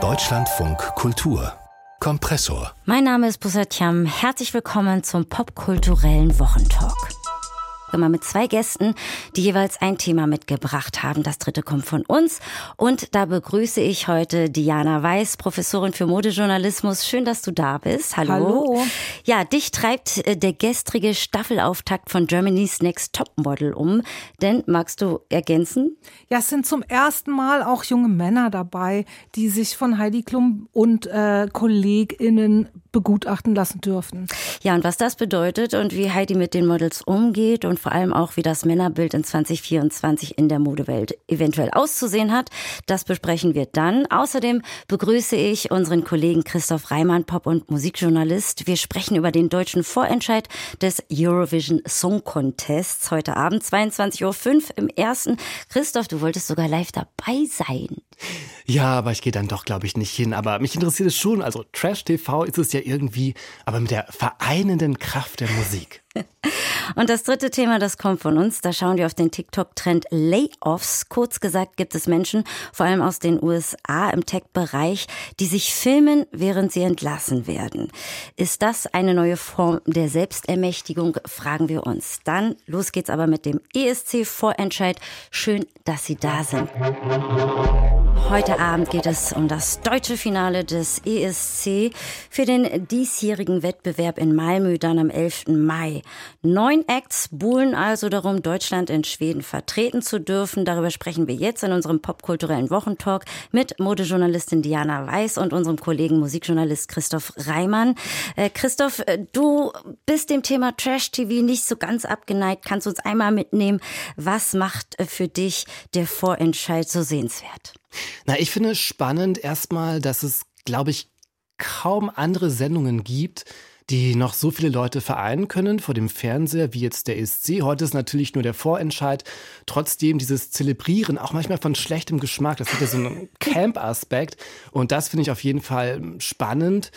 Deutschlandfunk Kultur Kompressor. Mein Name ist Busatiam. Herzlich willkommen zum popkulturellen Wochentalk immer mit zwei Gästen, die jeweils ein Thema mitgebracht haben. Das dritte kommt von uns. Und da begrüße ich heute Diana Weiß, Professorin für Modejournalismus. Schön, dass du da bist. Hallo. Hallo. Ja, dich treibt äh, der gestrige Staffelauftakt von Germany's Next Topmodel um. Denn magst du ergänzen? Ja, es sind zum ersten Mal auch junge Männer dabei, die sich von Heidi Klum und äh, KollegInnen begutachten lassen dürfen. Ja, und was das bedeutet und wie Heidi mit den Models umgeht und vor allem auch, wie das Männerbild in 2024 in der Modewelt eventuell auszusehen hat, das besprechen wir dann. Außerdem begrüße ich unseren Kollegen Christoph Reimann, Pop- und Musikjournalist. Wir sprechen über den deutschen Vorentscheid des Eurovision Song Contests heute Abend 22.05 Uhr im ersten. Christoph, du wolltest sogar live dabei sein. Ja, aber ich gehe dann doch, glaube ich, nicht hin. Aber mich interessiert es schon. Also Trash TV ist es ja irgendwie, aber mit der vereinenden Kraft der Musik. Und das dritte Thema, das kommt von uns, da schauen wir auf den TikTok-Trend Layoffs. Kurz gesagt gibt es Menschen, vor allem aus den USA im Tech-Bereich, die sich filmen, während sie entlassen werden. Ist das eine neue Form der Selbstermächtigung, fragen wir uns. Dann los geht's aber mit dem ESC-Vorentscheid. Schön, dass Sie da sind. Heute Abend geht es um das deutsche Finale des ESC für den diesjährigen Wettbewerb in Malmö dann am 11. Mai. Neun Acts buhlen also darum, Deutschland in Schweden vertreten zu dürfen. Darüber sprechen wir jetzt in unserem popkulturellen Wochentalk mit Modejournalistin Diana Weiß und unserem Kollegen Musikjournalist Christoph Reimann. Äh, Christoph, äh, du bist dem Thema Trash TV nicht so ganz abgeneigt. Kannst du uns einmal mitnehmen, was macht äh, für dich der Vorentscheid so sehenswert? Na, ich finde spannend erstmal, dass es, glaube ich, kaum andere Sendungen gibt, die noch so viele Leute vereinen können vor dem Fernseher, wie jetzt der ESC. Heute ist natürlich nur der Vorentscheid. Trotzdem dieses Zelebrieren, auch manchmal von schlechtem Geschmack, das hat ja so einen Camp-Aspekt. Und das finde ich auf jeden Fall spannend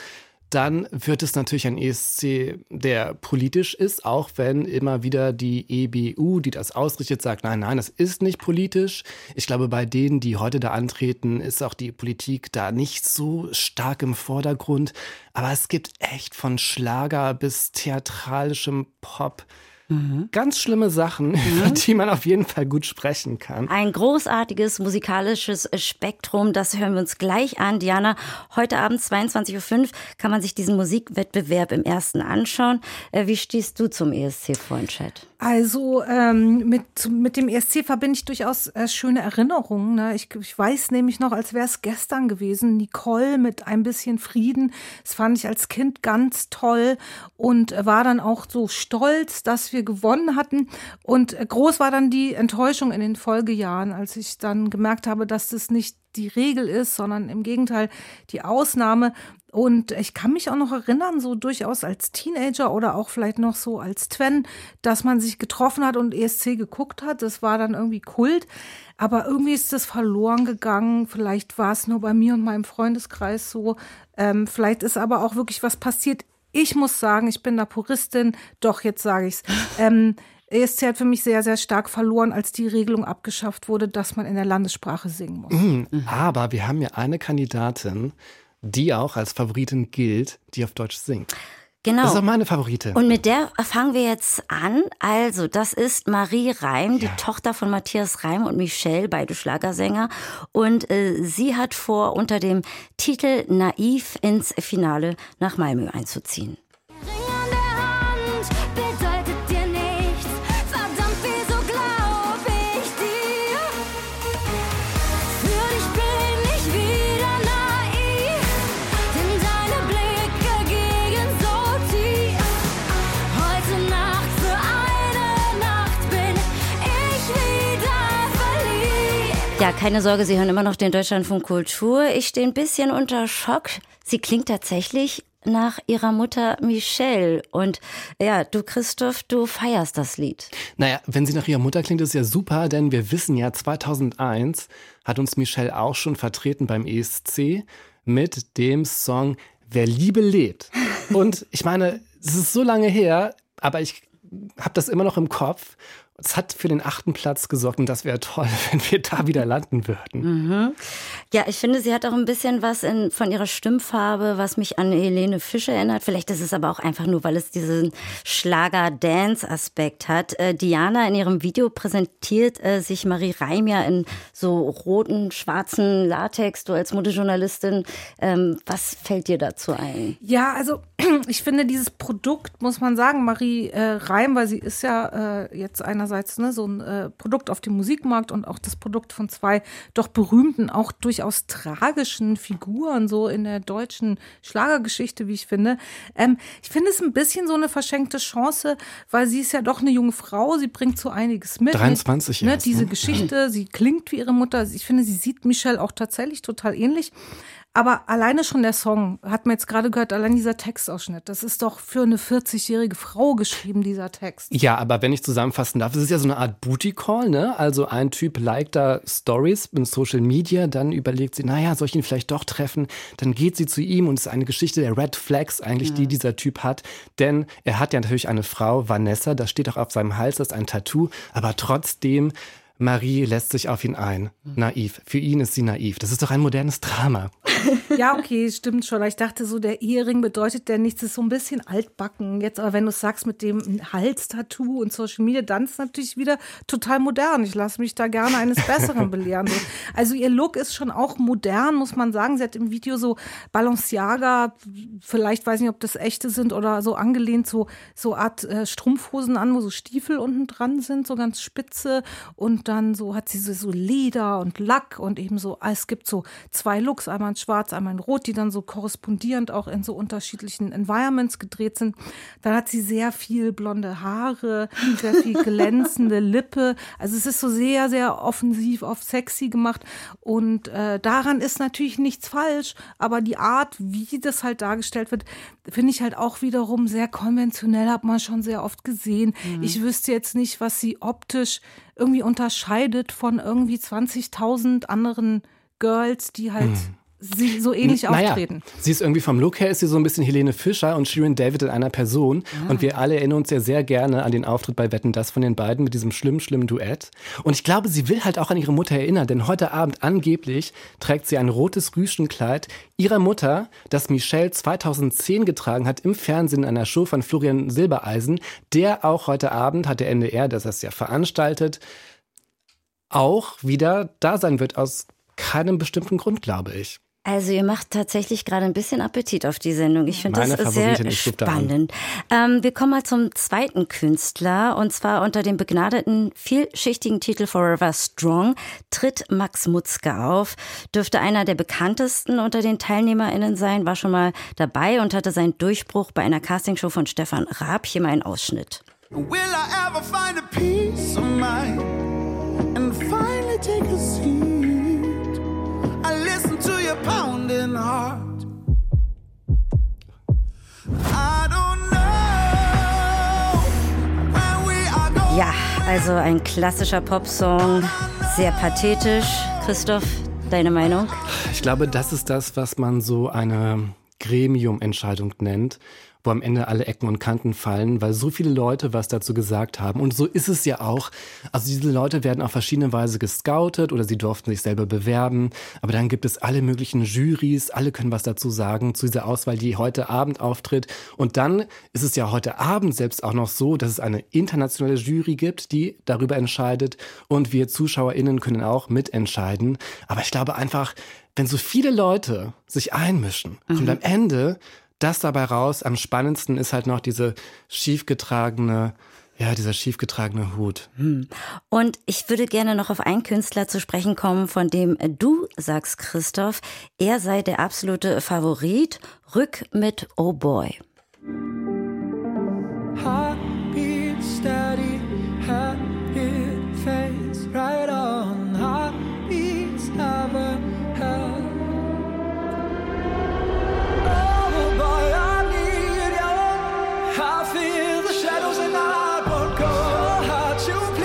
dann wird es natürlich ein ESC, der politisch ist, auch wenn immer wieder die EBU, die das ausrichtet, sagt, nein, nein, das ist nicht politisch. Ich glaube, bei denen, die heute da antreten, ist auch die Politik da nicht so stark im Vordergrund. Aber es gibt echt von Schlager bis theatralischem Pop Mhm. Ganz schlimme Sachen, mhm. über die man auf jeden Fall gut sprechen kann. Ein großartiges musikalisches Spektrum, das hören wir uns gleich an. Diana, heute Abend 22.05 Uhr kann man sich diesen Musikwettbewerb im ersten anschauen. Äh, wie stehst du zum ESC-Vorentscheid? Also ähm, mit, mit dem ESC verbinde ich durchaus äh, schöne Erinnerungen. Ne? Ich, ich weiß nämlich noch, als wäre es gestern gewesen, Nicole mit ein bisschen Frieden. Das fand ich als Kind ganz toll und war dann auch so stolz, dass wir gewonnen hatten. Und groß war dann die Enttäuschung in den Folgejahren, als ich dann gemerkt habe, dass das nicht die Regel ist, sondern im Gegenteil die Ausnahme. Und ich kann mich auch noch erinnern, so durchaus als Teenager oder auch vielleicht noch so als Twen, dass man sich getroffen hat und ESC geguckt hat. Das war dann irgendwie Kult. Aber irgendwie ist das verloren gegangen. Vielleicht war es nur bei mir und meinem Freundeskreis so. Ähm, vielleicht ist aber auch wirklich was passiert. Ich muss sagen, ich bin da Puristin. Doch, jetzt sage ich's. Ähm, ESC hat für mich sehr, sehr stark verloren, als die Regelung abgeschafft wurde, dass man in der Landessprache singen muss. Mhm. Aber wir haben ja eine Kandidatin, die auch als Favoritin gilt, die auf Deutsch singt. Genau. Das ist auch meine Favorite. Und mit der fangen wir jetzt an. Also, das ist Marie Reim, die ja. Tochter von Matthias Reim und Michelle, beide Schlagersänger. Und äh, sie hat vor, unter dem Titel Naiv ins Finale nach Malmö einzuziehen. Ja, keine Sorge, Sie hören immer noch den Deutschlandfunk Kultur. Ich stehe ein bisschen unter Schock. Sie klingt tatsächlich nach ihrer Mutter Michelle. Und ja, du Christoph, du feierst das Lied. Naja, wenn sie nach ihrer Mutter klingt, ist ja super, denn wir wissen ja, 2001 hat uns Michelle auch schon vertreten beim ESC mit dem Song Wer Liebe lebt. Und ich meine, es ist so lange her, aber ich habe das immer noch im Kopf. Es hat für den achten Platz gesorgt und das wäre toll, wenn wir da wieder landen würden. Mhm. Ja, ich finde, sie hat auch ein bisschen was in, von ihrer Stimmfarbe, was mich an Helene Fischer erinnert. Vielleicht ist es aber auch einfach nur, weil es diesen Schlager-Dance-Aspekt hat. Äh, Diana in ihrem Video präsentiert äh, sich Marie Reim ja in so roten, schwarzen Latex, du als Modejournalistin. Ähm, was fällt dir dazu ein? Ja, also ich finde dieses Produkt, muss man sagen, Marie äh, Reim, weil sie ist ja äh, jetzt einerseits ne, so ein äh, Produkt auf dem Musikmarkt und auch das Produkt von zwei doch berühmten, auch durchaus tragischen Figuren so in der deutschen Schlagergeschichte, wie ich finde. Ähm, ich finde es ein bisschen so eine verschenkte Chance, weil sie ist ja doch eine junge Frau, sie bringt so einiges mit. 23 ne, Diese ne? Geschichte, sie klingt wie ihre Mutter. Ich finde, sie sieht Michelle auch tatsächlich total ähnlich. Aber alleine schon der Song, hat man jetzt gerade gehört, allein dieser Textausschnitt, das ist doch für eine 40-jährige Frau geschrieben, dieser Text. Ja, aber wenn ich zusammenfassen darf, es ist ja so eine Art Booty-Call, ne? Also ein Typ liked da Stories in Social Media, dann überlegt sie, naja, soll ich ihn vielleicht doch treffen? Dann geht sie zu ihm und es ist eine Geschichte der Red Flags eigentlich, ja. die dieser Typ hat. Denn er hat ja natürlich eine Frau, Vanessa, das steht auch auf seinem Hals, das ist ein Tattoo, aber trotzdem Marie lässt sich auf ihn ein. Naiv. Für ihn ist sie naiv. Das ist doch ein modernes Drama. Ja, okay, stimmt schon. Ich dachte so, der Ehering bedeutet der nichts, ist so ein bisschen altbacken. Jetzt aber, wenn du sagst mit dem Halstattoo und Social Media, dann ist es natürlich wieder total modern. Ich lasse mich da gerne eines Besseren belehren. Also ihr Look ist schon auch modern, muss man sagen. Sie hat im Video so Balenciaga, vielleicht weiß ich nicht, ob das echte sind oder so angelehnt, so, so Art äh, Strumpfhosen an, wo so Stiefel unten dran sind, so ganz spitze und dann so hat sie so Leder und Lack und eben so, es gibt so zwei Looks, einmal in schwarz, einmal in rot, die dann so korrespondierend auch in so unterschiedlichen Environments gedreht sind. Dann hat sie sehr viel blonde Haare, sehr viel glänzende Lippe. Also es ist so sehr, sehr offensiv, oft sexy gemacht und äh, daran ist natürlich nichts falsch, aber die Art, wie das halt dargestellt wird, finde ich halt auch wiederum sehr konventionell, hat man schon sehr oft gesehen. Mhm. Ich wüsste jetzt nicht, was sie optisch irgendwie unterscheidet von irgendwie 20.000 anderen Girls, die halt hm sie so ähnlich naja, auftreten. Sie ist irgendwie vom Look her ist sie so ein bisschen Helene Fischer und Shirin David in einer Person. Ah. Und wir alle erinnern uns ja sehr gerne an den Auftritt bei Wetten das von den beiden mit diesem schlimmen, schlimmen Duett. Und ich glaube, sie will halt auch an ihre Mutter erinnern, denn heute Abend angeblich trägt sie ein rotes Rüschenkleid ihrer Mutter, das Michelle 2010 getragen hat im Fernsehen in einer Show von Florian Silbereisen, der auch heute Abend hat der NDR, das das ja veranstaltet, auch wieder da sein wird aus keinem bestimmten Grund, glaube ich. Also ihr macht tatsächlich gerade ein bisschen Appetit auf die Sendung. Ich finde das ist sehr spannend. Ähm, wir kommen mal zum zweiten Künstler und zwar unter dem begnadeten, vielschichtigen Titel Forever Strong tritt Max Mutzke auf. Dürfte einer der bekanntesten unter den TeilnehmerInnen sein, war schon mal dabei und hatte seinen Durchbruch bei einer Castingshow von Stefan Raab. Hier mal ein Ausschnitt. Will I ever find a peace of mind and finally take a seat? Also ein klassischer Popsong, sehr pathetisch. Christoph, deine Meinung? Ich glaube, das ist das, was man so eine Gremiumentscheidung nennt wo am Ende alle Ecken und Kanten fallen, weil so viele Leute was dazu gesagt haben. Und so ist es ja auch. Also diese Leute werden auf verschiedene Weise gescoutet oder sie durften sich selber bewerben. Aber dann gibt es alle möglichen Juries, alle können was dazu sagen zu dieser Auswahl, die heute Abend auftritt. Und dann ist es ja heute Abend selbst auch noch so, dass es eine internationale Jury gibt, die darüber entscheidet. Und wir ZuschauerInnen können auch mitentscheiden. Aber ich glaube einfach, wenn so viele Leute sich einmischen, kommt mhm. am Ende das dabei raus. Am spannendsten ist halt noch diese schiefgetragene ja, dieser schiefgetragene Hut. Hm. Und ich würde gerne noch auf einen Künstler zu sprechen kommen, von dem du sagst, Christoph, er sei der absolute Favorit. Rück mit Oh Boy. Heartbeat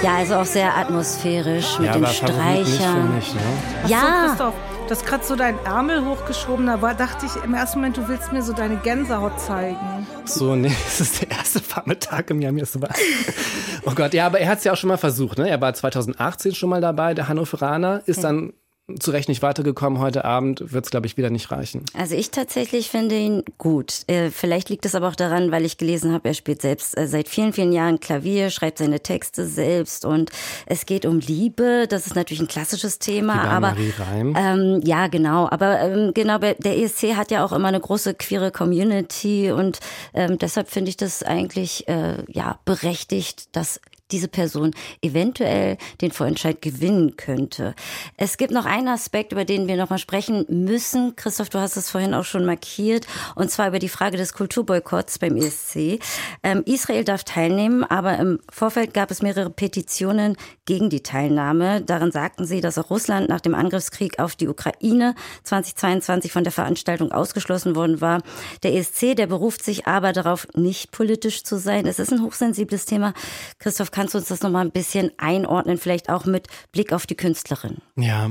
Ja, also auch sehr atmosphärisch mit ja, den Streichern. Mich, ne? Ja. So, du hast gerade so deinen Ärmel hochgeschoben, da war, dachte ich im ersten Moment, du willst mir so deine Gänsehaut zeigen. So, nee, es ist der erste Vormittag im Jahr, mir ist so Oh Gott, ja, aber er hat es ja auch schon mal versucht. Ne? Er war 2018 schon mal dabei, der Hannoveraner, ist dann zu Recht nicht weitergekommen heute Abend, wird es, glaube ich, wieder nicht reichen. Also ich tatsächlich finde ihn gut. Äh, vielleicht liegt es aber auch daran, weil ich gelesen habe, er spielt selbst äh, seit vielen, vielen Jahren Klavier, schreibt seine Texte selbst und es geht um Liebe. Das ist natürlich ein klassisches Thema. Aber Marie Reim. Ähm, ja, genau. Aber ähm, genau, der ESC hat ja auch immer eine große queere Community und ähm, deshalb finde ich das eigentlich äh, ja berechtigt, dass diese Person eventuell den Vorentscheid gewinnen könnte. Es gibt noch einen Aspekt, über den wir noch mal sprechen müssen. Christoph, du hast es vorhin auch schon markiert, und zwar über die Frage des Kulturboykotts beim ESC. Ähm, Israel darf teilnehmen, aber im Vorfeld gab es mehrere Petitionen gegen die Teilnahme. Darin sagten sie, dass auch Russland nach dem Angriffskrieg auf die Ukraine 2022 von der Veranstaltung ausgeschlossen worden war. Der ESC, der beruft sich aber darauf, nicht politisch zu sein. Es ist ein hochsensibles Thema. Christoph, kannst du uns das nochmal ein bisschen einordnen, vielleicht auch mit Blick auf die Künstlerin? Ja,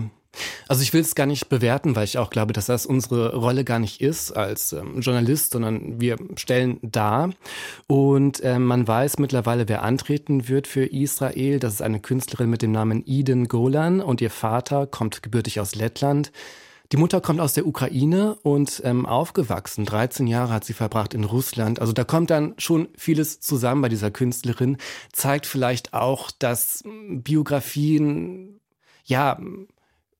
also ich will es gar nicht bewerten, weil ich auch glaube, dass das unsere Rolle gar nicht ist als ähm, Journalist, sondern wir stellen dar. Und äh, man weiß mittlerweile, wer antreten wird für Israel. Das ist eine Künstlerin mit dem Namen Eden Golan und ihr Vater kommt gebürtig aus Lettland. Die Mutter kommt aus der Ukraine und ähm, aufgewachsen. 13 Jahre hat sie verbracht in Russland. Also da kommt dann schon vieles zusammen bei dieser Künstlerin. Zeigt vielleicht auch, dass Biografien, ja,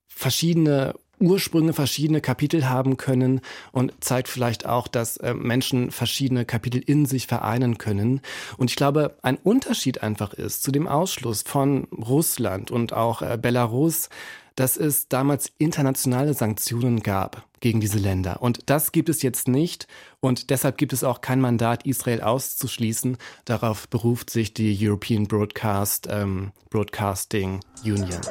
verschiedene Ursprünge, verschiedene Kapitel haben können und zeigt vielleicht auch, dass äh, Menschen verschiedene Kapitel in sich vereinen können. Und ich glaube, ein Unterschied einfach ist zu dem Ausschluss von Russland und auch äh, Belarus, dass es damals internationale Sanktionen gab gegen diese Länder. Und das gibt es jetzt nicht. Und deshalb gibt es auch kein Mandat, Israel auszuschließen. Darauf beruft sich die European Broadcast ähm, Broadcasting Union.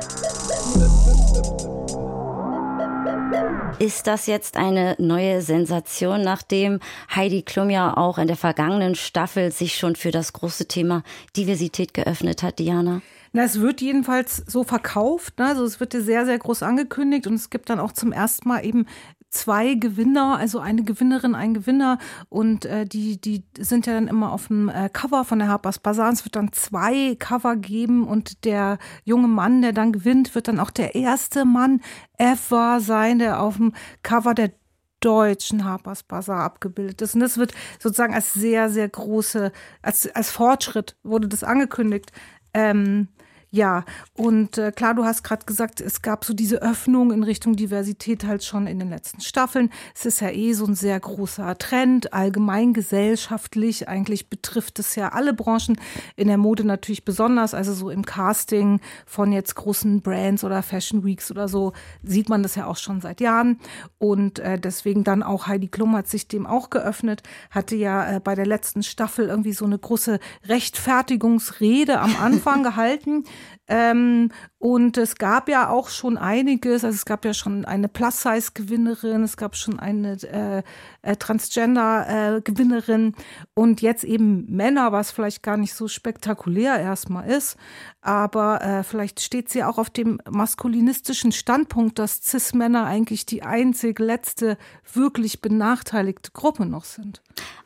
Ist das jetzt eine neue Sensation, nachdem Heidi Klum ja auch in der vergangenen Staffel sich schon für das große Thema Diversität geöffnet hat, Diana? Na, es wird jedenfalls so verkauft. Ne? Also es wird sehr, sehr groß angekündigt und es gibt dann auch zum ersten Mal eben zwei Gewinner, also eine Gewinnerin, ein Gewinner und äh, die, die sind ja dann immer auf dem äh, Cover von der Harper's Bazaar. Es wird dann zwei Cover geben und der junge Mann, der dann gewinnt, wird dann auch der erste Mann ever sein, der auf dem Cover der deutschen Harper's Bazaar abgebildet ist. Und das wird sozusagen als sehr, sehr große, als, als Fortschritt wurde das angekündigt. Ähm, ja, und äh, klar, du hast gerade gesagt, es gab so diese Öffnung in Richtung Diversität halt schon in den letzten Staffeln. Es ist ja eh so ein sehr großer Trend, allgemein gesellschaftlich. Eigentlich betrifft es ja alle Branchen, in der Mode natürlich besonders. Also so im Casting von jetzt großen Brands oder Fashion Weeks oder so sieht man das ja auch schon seit Jahren. Und äh, deswegen dann auch Heidi Klum hat sich dem auch geöffnet, hatte ja äh, bei der letzten Staffel irgendwie so eine große Rechtfertigungsrede am Anfang gehalten ähm, und es gab ja auch schon einiges, also es gab ja schon eine Plus-Size-Gewinnerin, es gab schon eine äh, äh, Transgender-Gewinnerin äh, und jetzt eben Männer, was vielleicht gar nicht so spektakulär erstmal ist, aber äh, vielleicht steht sie auch auf dem maskulinistischen Standpunkt, dass Cis-Männer eigentlich die einzig letzte wirklich benachteiligte Gruppe noch sind.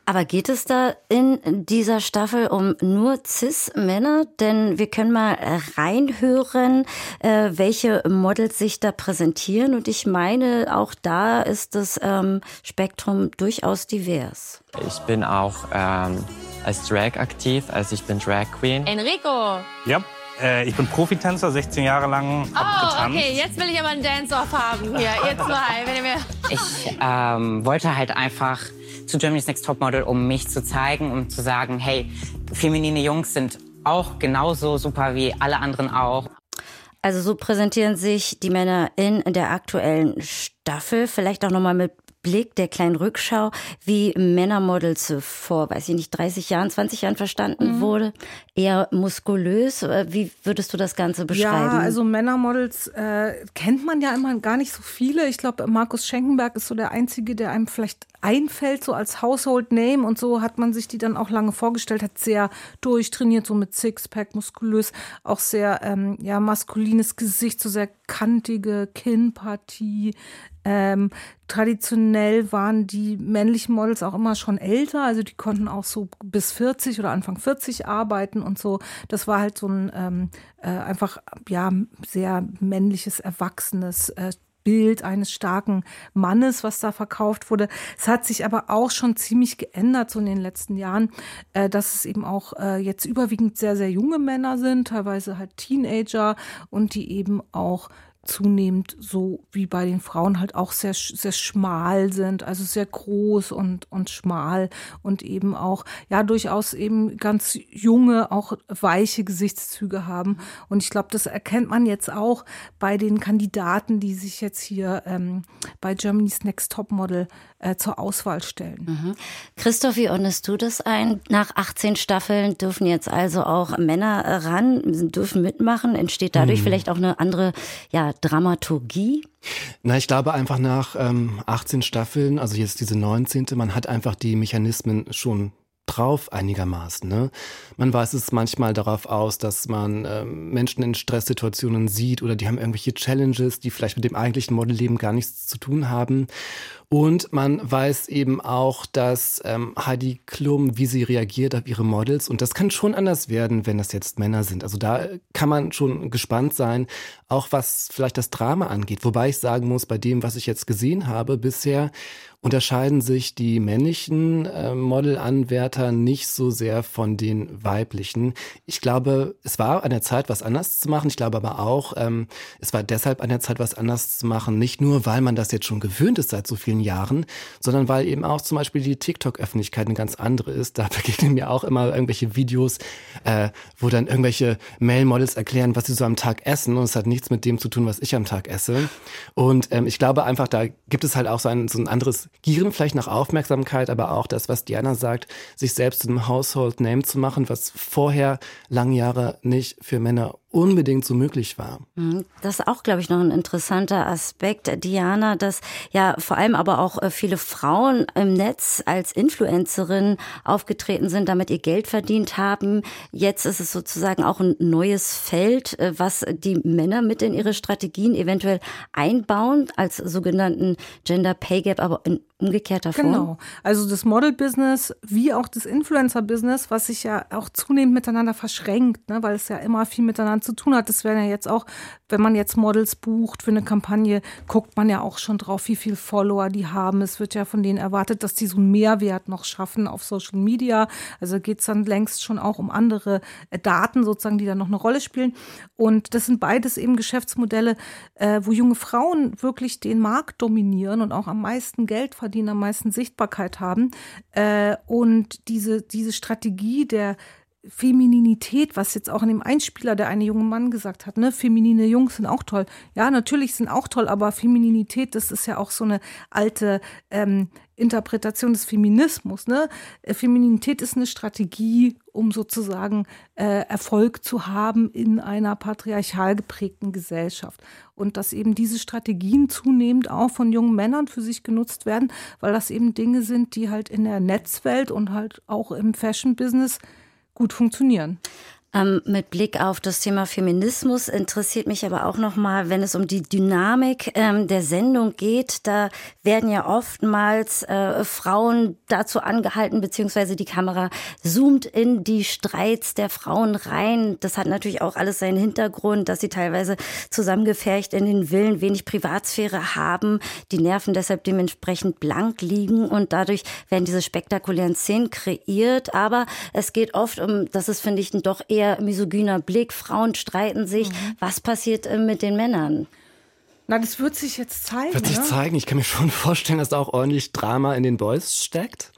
Aber geht es da in dieser Staffel um nur Cis-Männer? Denn wir können mal reinhören, äh, welche Models sich da präsentieren. Und ich meine, auch da ist das ähm, Spektrum durchaus divers. Ich bin auch ähm, als Drag aktiv, also ich bin Drag Queen. Enrico! Ja, äh, ich bin Profitänzer, 16 Jahre lang. Oh, okay, jetzt will ich aber einen Dance-Off haben hier, ihr zwei. Wenn ihr mir ich ähm, wollte halt einfach zu Germany's Next Topmodel, um mich zu zeigen, um zu sagen, hey, feminine Jungs sind auch genauso super wie alle anderen auch. Also so präsentieren sich die Männer in der aktuellen Staffel. Vielleicht auch nochmal mit Blick der kleinen Rückschau, wie Männermodels vor, weiß ich nicht, 30 Jahren, 20 Jahren verstanden mhm. wurde. Eher muskulös. Wie würdest du das Ganze beschreiben? Ja, also Männermodels äh, kennt man ja immer gar nicht so viele. Ich glaube, Markus Schenkenberg ist so der Einzige, der einem vielleicht einfällt, so als Household Name. Und so hat man sich die dann auch lange vorgestellt, hat sehr durchtrainiert, so mit Sixpack, muskulös, auch sehr, ähm, ja, maskulines Gesicht, so sehr kantige Kinnpartie, Ähm, traditionell waren die männlichen Models auch immer schon älter, also die konnten auch so bis 40 oder Anfang 40 arbeiten und so. Das war halt so ein ähm, äh, einfach ja sehr männliches, erwachsenes äh, Bild eines starken Mannes, was da verkauft wurde. Es hat sich aber auch schon ziemlich geändert so in den letzten Jahren, äh, dass es eben auch äh, jetzt überwiegend sehr, sehr junge Männer sind, teilweise halt Teenager und die eben auch zunehmend so wie bei den Frauen halt auch sehr, sehr schmal sind, also sehr groß und, und schmal und eben auch, ja, durchaus eben ganz junge, auch weiche Gesichtszüge haben. Und ich glaube, das erkennt man jetzt auch bei den Kandidaten, die sich jetzt hier ähm, bei Germany's Next Top Model äh, zur Auswahl stellen. Mhm. Christoph, wie ordnest du das ein? Nach 18 Staffeln dürfen jetzt also auch Männer ran, dürfen mitmachen. Entsteht dadurch mhm. vielleicht auch eine andere ja, Dramaturgie? Na, ich glaube einfach nach ähm, 18 Staffeln, also jetzt diese 19., man hat einfach die Mechanismen schon drauf einigermaßen. Ne? Man weiß es manchmal darauf aus, dass man äh, Menschen in Stresssituationen sieht oder die haben irgendwelche Challenges, die vielleicht mit dem eigentlichen Modelleben gar nichts zu tun haben. Und man weiß eben auch, dass ähm, Heidi Klum, wie sie reagiert auf ihre Models. Und das kann schon anders werden, wenn das jetzt Männer sind. Also da kann man schon gespannt sein, auch was vielleicht das Drama angeht. Wobei ich sagen muss, bei dem, was ich jetzt gesehen habe bisher, unterscheiden sich die männlichen äh, Modelanwärter nicht so sehr von den weiblichen. Ich glaube, es war an der Zeit, was anders zu machen. Ich glaube aber auch, ähm, es war deshalb an der Zeit, was anders zu machen, nicht nur, weil man das jetzt schon gewöhnt ist seit so vielen Jahren, sondern weil eben auch zum Beispiel die TikTok-Öffentlichkeit eine ganz andere ist. Da begegnen mir auch immer irgendwelche Videos, äh, wo dann irgendwelche Male-Models erklären, was sie so am Tag essen und es hat nichts mit dem zu tun, was ich am Tag esse. Und ähm, ich glaube einfach, da gibt es halt auch so ein, so ein anderes gieren vielleicht nach Aufmerksamkeit, aber auch das, was Diana sagt, sich selbst zu einem Household Name zu machen, was vorher lange Jahre nicht für Männer unbedingt so möglich war. Mhm. Das ist auch, glaube ich, noch ein interessanter Aspekt, Diana, dass ja vor allem aber auch äh, viele Frauen im Netz als Influencerin aufgetreten sind, damit ihr Geld verdient haben. Jetzt ist es sozusagen auch ein neues Feld, äh, was die Männer mit in ihre Strategien eventuell einbauen, als sogenannten Gender Pay Gap, aber in umgekehrter Form. Genau. Also das Model-Business wie auch das Influencer-Business, was sich ja auch zunehmend miteinander verschränkt, ne, weil es ja immer viel miteinander zu tun hat. Das werden ja jetzt auch, wenn man jetzt Models bucht für eine Kampagne, guckt man ja auch schon drauf, wie viel Follower die haben. Es wird ja von denen erwartet, dass die so einen Mehrwert noch schaffen auf Social Media. Also geht es dann längst schon auch um andere äh, Daten sozusagen, die da noch eine Rolle spielen. Und das sind beides eben Geschäftsmodelle, äh, wo junge Frauen wirklich den Markt dominieren und auch am meisten Geld verdienen verdienen, am meisten Sichtbarkeit haben. Äh, und diese, diese Strategie der Femininität, was jetzt auch in dem Einspieler der eine junge Mann gesagt hat, ne, feminine Jungs sind auch toll. Ja, natürlich sind auch toll, aber Femininität, das ist ja auch so eine alte ähm, Interpretation des Feminismus. Ne? Äh, Femininität ist eine Strategie, um sozusagen äh, Erfolg zu haben in einer patriarchal geprägten Gesellschaft. Und dass eben diese Strategien zunehmend auch von jungen Männern für sich genutzt werden, weil das eben Dinge sind, die halt in der Netzwelt und halt auch im Fashion-Business gut funktionieren. Ähm, mit Blick auf das Thema Feminismus interessiert mich aber auch noch mal, wenn es um die Dynamik ähm, der Sendung geht. Da werden ja oftmals äh, Frauen dazu angehalten, beziehungsweise die Kamera zoomt in die Streits der Frauen rein. Das hat natürlich auch alles seinen Hintergrund, dass sie teilweise zusammengefercht in den Villen wenig Privatsphäre haben, die Nerven deshalb dementsprechend blank liegen und dadurch werden diese spektakulären Szenen kreiert. Aber es geht oft um, das ist finde ich doch eher eher misogyner Blick. Frauen streiten sich. Mhm. Was passiert äh, mit den Männern? Na, das wird sich jetzt zeigen. Wird sich ne? zeigen. Ich kann mir schon vorstellen, dass da auch ordentlich Drama in den Boys steckt.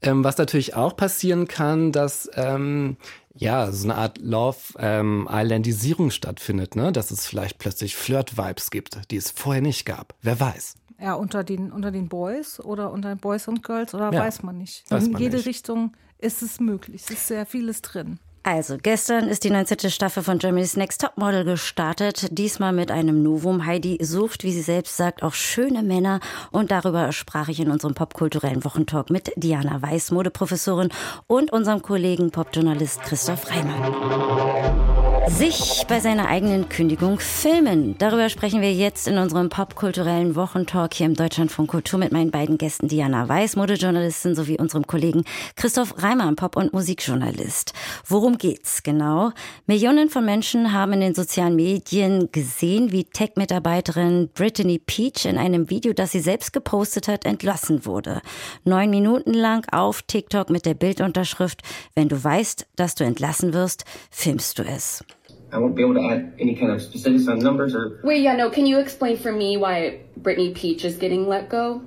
Ähm, was natürlich auch passieren kann, dass ähm, ja so eine Art Love ähm, Islandisierung stattfindet, ne? Dass es vielleicht plötzlich Flirt-Vibes gibt, die es vorher nicht gab. Wer weiß. Ja, unter den, unter den Boys oder unter den Boys und Girls oder ja, weiß man nicht. Weiß In man jede nicht. Richtung ist es möglich. Es ist sehr vieles drin. Also, gestern ist die 19. Staffel von Germany's Next Topmodel gestartet. Diesmal mit einem Novum. Heidi sucht, wie sie selbst sagt, auch schöne Männer. Und darüber sprach ich in unserem popkulturellen Wochentalk mit Diana Weiß, Modeprofessorin und unserem Kollegen Popjournalist Christoph Reimann. Sich bei seiner eigenen Kündigung filmen. Darüber sprechen wir jetzt in unserem popkulturellen Wochentalk hier im Deutschlandfunk Kultur mit meinen beiden Gästen Diana Weiß, Modejournalistin, sowie unserem Kollegen Christoph Reimer, Pop- und Musikjournalist. Worum geht's genau? Millionen von Menschen haben in den sozialen Medien gesehen, wie Tech-Mitarbeiterin Brittany Peach in einem Video, das sie selbst gepostet hat, entlassen wurde. Neun Minuten lang auf TikTok mit der Bildunterschrift, wenn du weißt, dass du entlassen wirst, filmst du es. I won't be able to add any kind of specifics on numbers or. Wait, yeah, no. Can you explain for me why Brittany Peach is getting let go?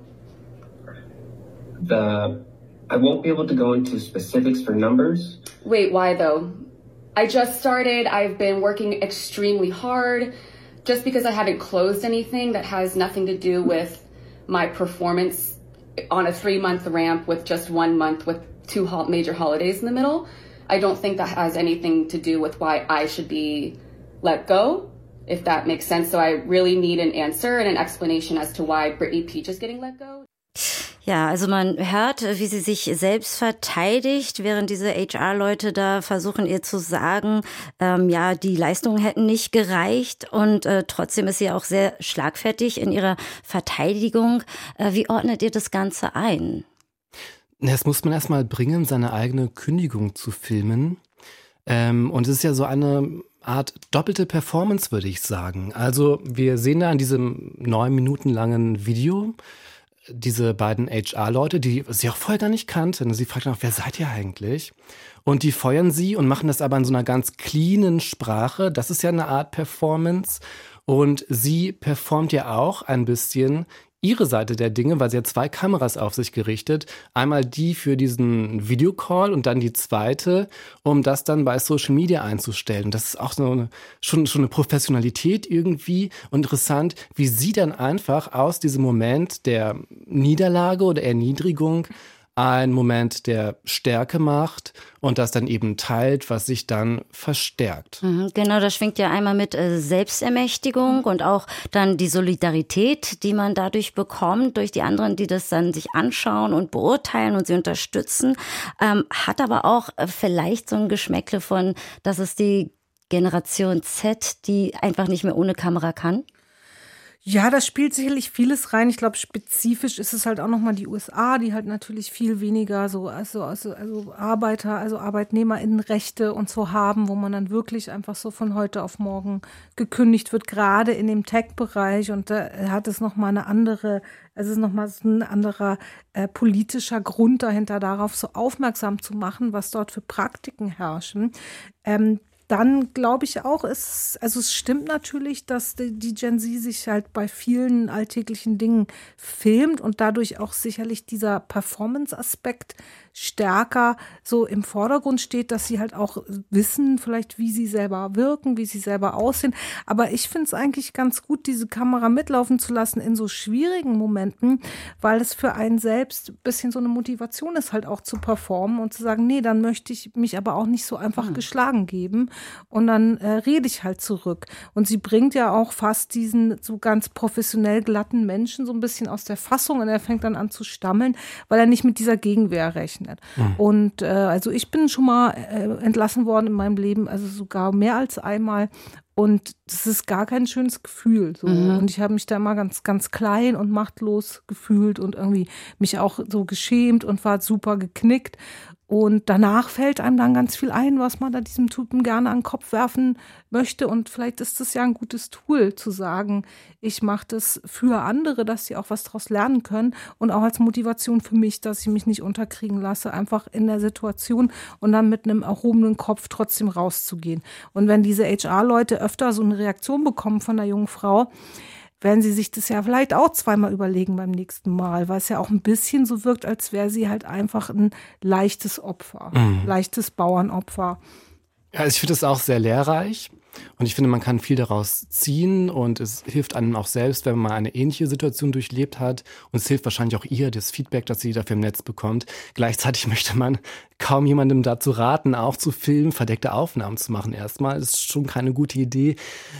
The I won't be able to go into specifics for numbers. Wait, why though? I just started. I've been working extremely hard. Just because I haven't closed anything that has nothing to do with my performance on a three month ramp with just one month with two major holidays in the middle I don't think that has anything to do with why I should be let go, if that makes sense. So I really need an answer and an explanation as to why Brittany Peach is getting let go. Ja, also man hört, wie sie sich selbst verteidigt, während diese HR-Leute da versuchen ihr zu sagen, ähm, ja, die Leistungen hätten nicht gereicht und äh, trotzdem ist sie auch sehr schlagfertig in ihrer Verteidigung. Äh, wie ordnet ihr das Ganze ein? Das muss man erstmal bringen, seine eigene Kündigung zu filmen. Ähm, und es ist ja so eine Art doppelte Performance, würde ich sagen. Also wir sehen da in diesem neun Minuten langen Video diese beiden HR-Leute, die sie auch vorher gar nicht kannten. Sie fragt auch, wer seid ihr eigentlich? Und die feuern sie und machen das aber in so einer ganz cleanen Sprache. Das ist ja eine Art Performance. Und sie performt ja auch ein bisschen ihre Seite der Dinge, weil sie hat zwei Kameras auf sich gerichtet. Einmal die für diesen Videocall und dann die zweite, um das dann bei Social Media einzustellen. Das ist auch so eine, schon, schon eine Professionalität irgendwie und interessant, wie sie dann einfach aus diesem Moment der Niederlage oder Erniedrigung ein Moment der Stärke macht und das dann eben teilt, was sich dann verstärkt. Mhm, genau, das schwingt ja einmal mit äh, Selbstermächtigung und auch dann die Solidarität, die man dadurch bekommt, durch die anderen, die das dann sich anschauen und beurteilen und sie unterstützen, ähm, hat aber auch äh, vielleicht so ein Geschmäckle von, dass es die Generation Z, die einfach nicht mehr ohne Kamera kann? Ja, das spielt sicherlich vieles rein. Ich glaube, spezifisch ist es halt auch nochmal die USA, die halt natürlich viel weniger so, also, also, also Arbeiter, also ArbeitnehmerInnenrechte und so haben, wo man dann wirklich einfach so von heute auf morgen gekündigt wird, gerade in dem Tech-Bereich. Und da hat es nochmal eine andere, es ist nochmal ein anderer äh, politischer Grund dahinter, darauf so aufmerksam zu machen, was dort für Praktiken herrschen. Ähm, dann glaube ich auch, es, also es stimmt natürlich, dass die Gen Z sich halt bei vielen alltäglichen Dingen filmt und dadurch auch sicherlich dieser Performance-Aspekt stärker so im Vordergrund steht, dass sie halt auch wissen, vielleicht wie sie selber wirken, wie sie selber aussehen. Aber ich finde es eigentlich ganz gut, diese Kamera mitlaufen zu lassen in so schwierigen Momenten, weil es für einen selbst ein bisschen so eine Motivation ist, halt auch zu performen und zu sagen, nee, dann möchte ich mich aber auch nicht so einfach hm. geschlagen geben. Und dann äh, rede ich halt zurück. Und sie bringt ja auch fast diesen so ganz professionell glatten Menschen so ein bisschen aus der Fassung und er fängt dann an zu stammeln, weil er nicht mit dieser Gegenwehr rechnet gerechnet. Mhm. Und äh, also ich bin schon mal äh, entlassen worden in meinem Leben, also sogar mehr als einmal. Und das ist gar kein schönes Gefühl. So. Mhm. Und ich habe mich da immer ganz, ganz klein und machtlos gefühlt und irgendwie mich auch so geschämt und war super geknickt. Und danach fällt einem dann ganz viel ein, was man da diesem Typen gerne an den Kopf werfen möchte. Und vielleicht ist das ja ein gutes Tool zu sagen, ich mache das für andere, dass sie auch was daraus lernen können und auch als Motivation für mich, dass ich mich nicht unterkriegen lasse, einfach in der Situation und dann mit einem erhobenen Kopf trotzdem rauszugehen. Und wenn diese HR-Leute öfter so eine Reaktion bekommen von der jungen Frau, werden sie sich das ja vielleicht auch zweimal überlegen beim nächsten Mal, weil es ja auch ein bisschen so wirkt, als wäre sie halt einfach ein leichtes Opfer, mhm. leichtes Bauernopfer. Ja, also ich finde das auch sehr lehrreich. Und ich finde, man kann viel daraus ziehen und es hilft einem auch selbst, wenn man mal eine ähnliche Situation durchlebt hat. Und es hilft wahrscheinlich auch ihr, das Feedback, das sie dafür im Netz bekommt. Gleichzeitig möchte man kaum jemandem dazu raten, auch zu filmen, verdeckte Aufnahmen zu machen erstmal. Das ist schon keine gute Idee.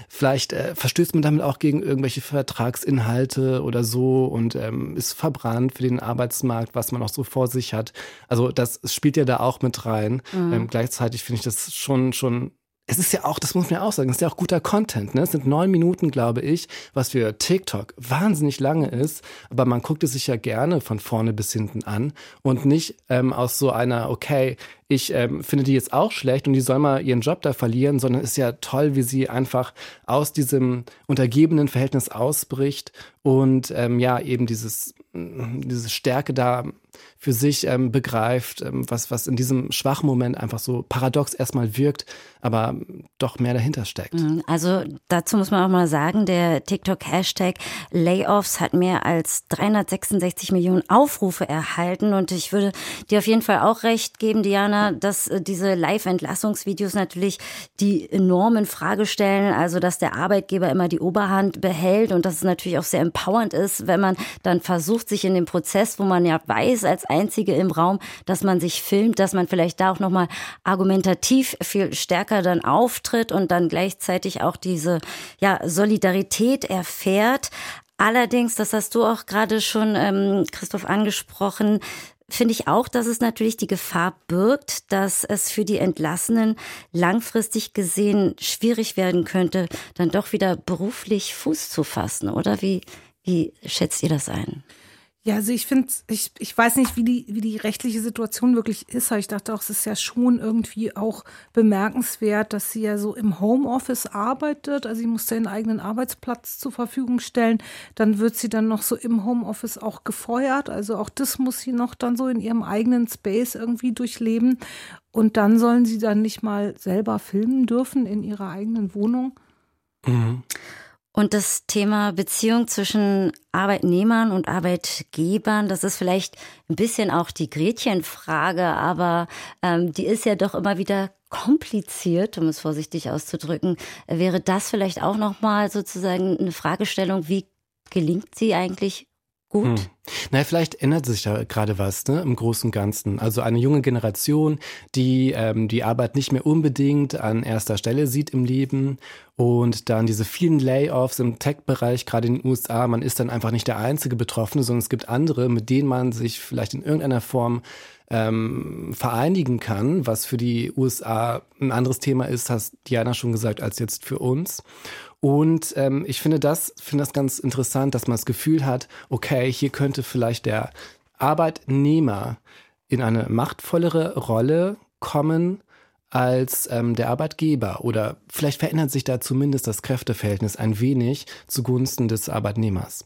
Vielleicht äh, verstößt man damit auch gegen irgendwelche Vertragsinhalte oder so und ähm, ist verbrannt für den Arbeitsmarkt, was man auch so vor sich hat. Also das spielt ja da auch mit rein. Mhm. Ähm, gleichzeitig finde ich das schon, schon es ist ja auch, das muss man ja auch sagen, es ist ja auch guter Content. Ne? Es sind neun Minuten, glaube ich, was für TikTok wahnsinnig lange ist. Aber man guckt es sich ja gerne von vorne bis hinten an und nicht ähm, aus so einer, okay, ich ähm, finde die jetzt auch schlecht und die soll mal ihren Job da verlieren, sondern es ist ja toll, wie sie einfach aus diesem untergebenen Verhältnis ausbricht und ähm, ja eben dieses diese Stärke da für sich ähm, begreift, ähm, was, was in diesem schwachen Moment einfach so paradox erstmal wirkt, aber doch mehr dahinter steckt. Mhm. Also dazu muss man auch mal sagen, der TikTok-Hashtag Layoffs hat mehr als 366 Millionen Aufrufe erhalten und ich würde dir auf jeden Fall auch recht geben, Diana, dass äh, diese Live-Entlassungsvideos natürlich die Normen Frage stellen, also dass der Arbeitgeber immer die Oberhand behält und dass es natürlich auch sehr empowernd ist, wenn man dann versucht, sich in dem Prozess, wo man ja weiß als Einzige im Raum, dass man sich filmt, dass man vielleicht da auch nochmal argumentativ viel stärker dann auftritt und dann gleichzeitig auch diese ja, Solidarität erfährt. Allerdings, das hast du auch gerade schon, ähm, Christoph, angesprochen, finde ich auch, dass es natürlich die Gefahr birgt, dass es für die Entlassenen langfristig gesehen schwierig werden könnte, dann doch wieder beruflich Fuß zu fassen. Oder wie, wie schätzt ihr das ein? Ja, also ich finde, ich, ich weiß nicht, wie die, wie die rechtliche Situation wirklich ist, aber ich dachte auch, es ist ja schon irgendwie auch bemerkenswert, dass sie ja so im Homeoffice arbeitet. Also sie muss ihren eigenen Arbeitsplatz zur Verfügung stellen. Dann wird sie dann noch so im Homeoffice auch gefeuert. Also auch das muss sie noch dann so in ihrem eigenen Space irgendwie durchleben. Und dann sollen sie dann nicht mal selber filmen dürfen in ihrer eigenen Wohnung. Mhm. Und das Thema Beziehung zwischen Arbeitnehmern und Arbeitgebern, das ist vielleicht ein bisschen auch die Gretchenfrage, aber ähm, die ist ja doch immer wieder kompliziert, um es vorsichtig auszudrücken. Wäre das vielleicht auch nochmal sozusagen eine Fragestellung, wie gelingt sie eigentlich gut? Hm. Naja, vielleicht ändert sich da gerade was ne, im Großen und Ganzen. Also eine junge Generation, die ähm, die Arbeit nicht mehr unbedingt an erster Stelle sieht im Leben und dann diese vielen Layoffs im Tech-Bereich, gerade in den USA, man ist dann einfach nicht der einzige Betroffene, sondern es gibt andere, mit denen man sich vielleicht in irgendeiner Form ähm, vereinigen kann, was für die USA ein anderes Thema ist, hast Diana schon gesagt, als jetzt für uns. Und ähm, ich finde das, finde das ganz interessant, dass man das Gefühl hat, okay, hier könnte vielleicht der Arbeitnehmer in eine machtvollere Rolle kommen als ähm, der Arbeitgeber. Oder vielleicht verändert sich da zumindest das Kräfteverhältnis ein wenig zugunsten des Arbeitnehmers.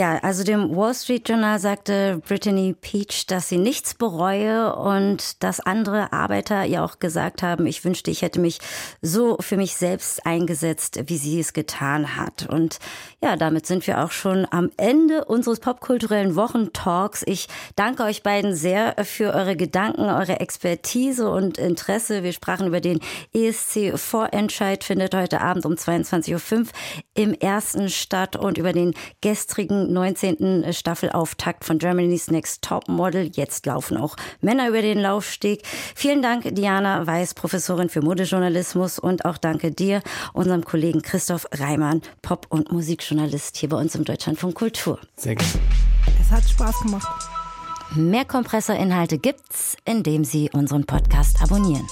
Ja, also dem Wall Street Journal sagte Brittany Peach, dass sie nichts bereue und dass andere Arbeiter ihr auch gesagt haben, ich wünschte, ich hätte mich so für mich selbst eingesetzt, wie sie es getan hat. Und ja, damit sind wir auch schon am Ende unseres popkulturellen Wochentalks. Ich danke euch beiden sehr für eure Gedanken, eure Expertise und Interesse. Wir sprachen über den ESC Vorentscheid, findet heute Abend um 22.05 Uhr im ersten statt und über den gestrigen 19. Staffelauftakt von Germany's Next Top Model. Jetzt laufen auch Männer über den Laufsteg. Vielen Dank, Diana Weiß, Professorin für Modejournalismus und auch danke dir, unserem Kollegen Christoph Reimann, Pop- und Musikjournalist hier bei uns im Deutschlandfunk Kultur. Sehr gerne. Es hat Spaß gemacht. Mehr Kompressorinhalte gibt's, indem Sie unseren Podcast abonnieren.